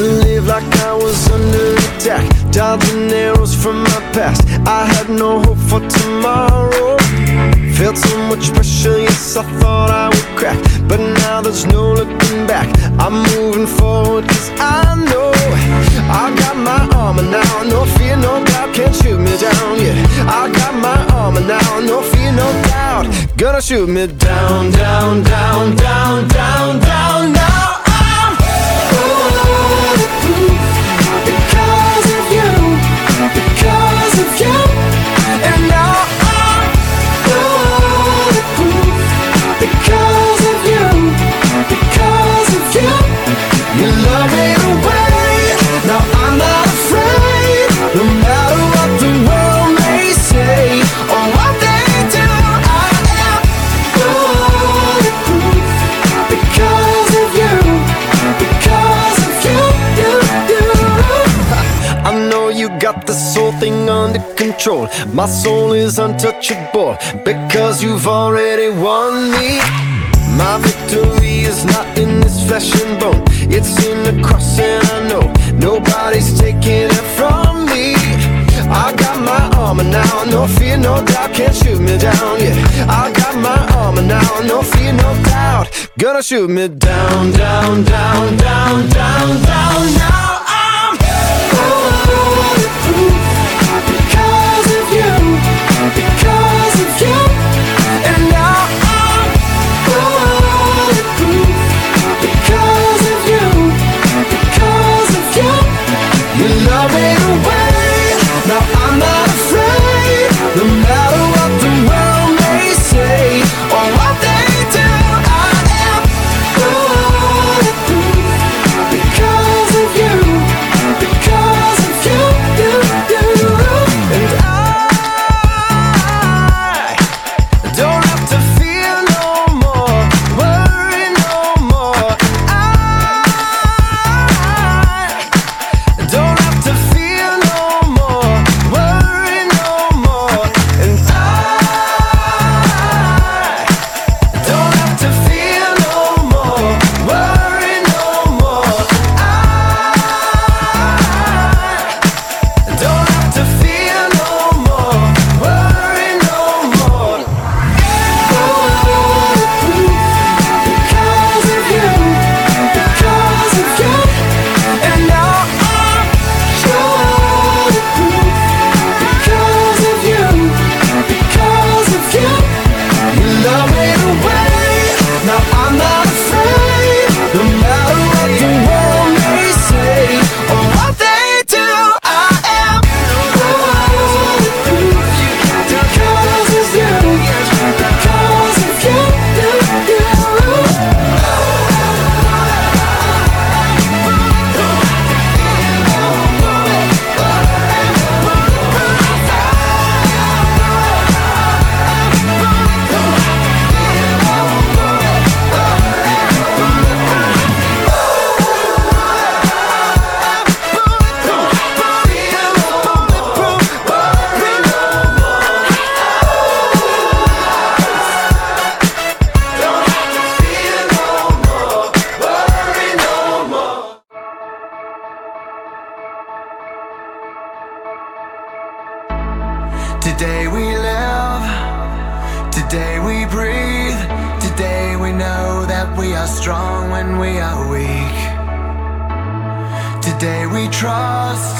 like I was under attack, dodging arrows from my past. I had no hope for tomorrow. Felt so much pressure, yes, I thought I would crack. But now there's no looking back. I'm moving forward, cause I know I got my armor now. No fear, no doubt, can't shoot me down. Yeah, I got my armor now. No fear, no doubt, gonna shoot me down, down, down, down, down, down. Now control. My soul is untouchable because you've already won me. My victory is not in this flesh and bone, it's in the cross, and I know nobody's taking it from me. I got my armor now, no fear, no doubt, can't shoot me down. Yeah, I got my armor now, no fear, no doubt, gonna shoot me down, down, down, down, down, down. Strong when we are weak. Today we trust,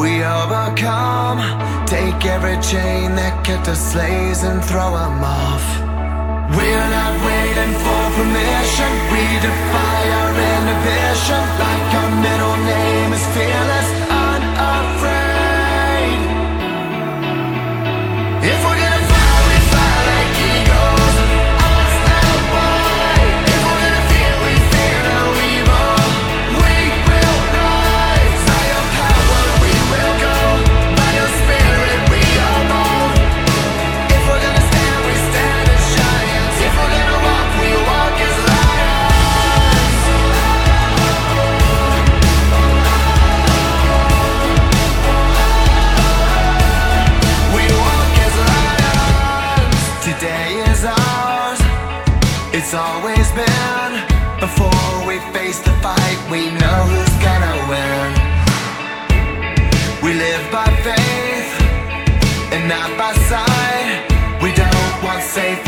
we overcome, take every chain that kept us slaves and throw them off. We're not waiting for permission, we defy our inhibition, like our middle name is It's always been. Before we face the fight, we know who's gonna win. We live by faith and not by sight. We don't want safe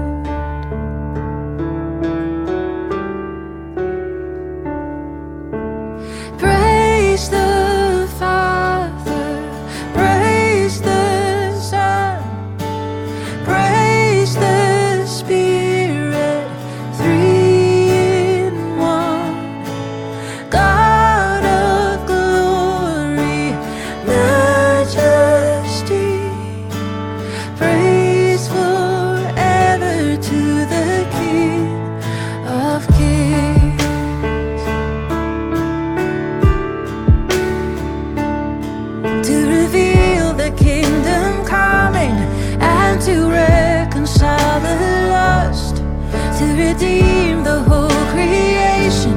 To redeem the whole creation.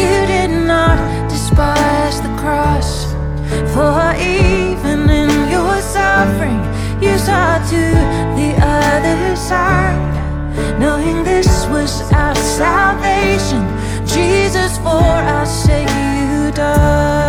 You did not despise the cross, for even in your suffering, you saw to the other side, knowing this was our salvation. Jesus, for our sake, you died.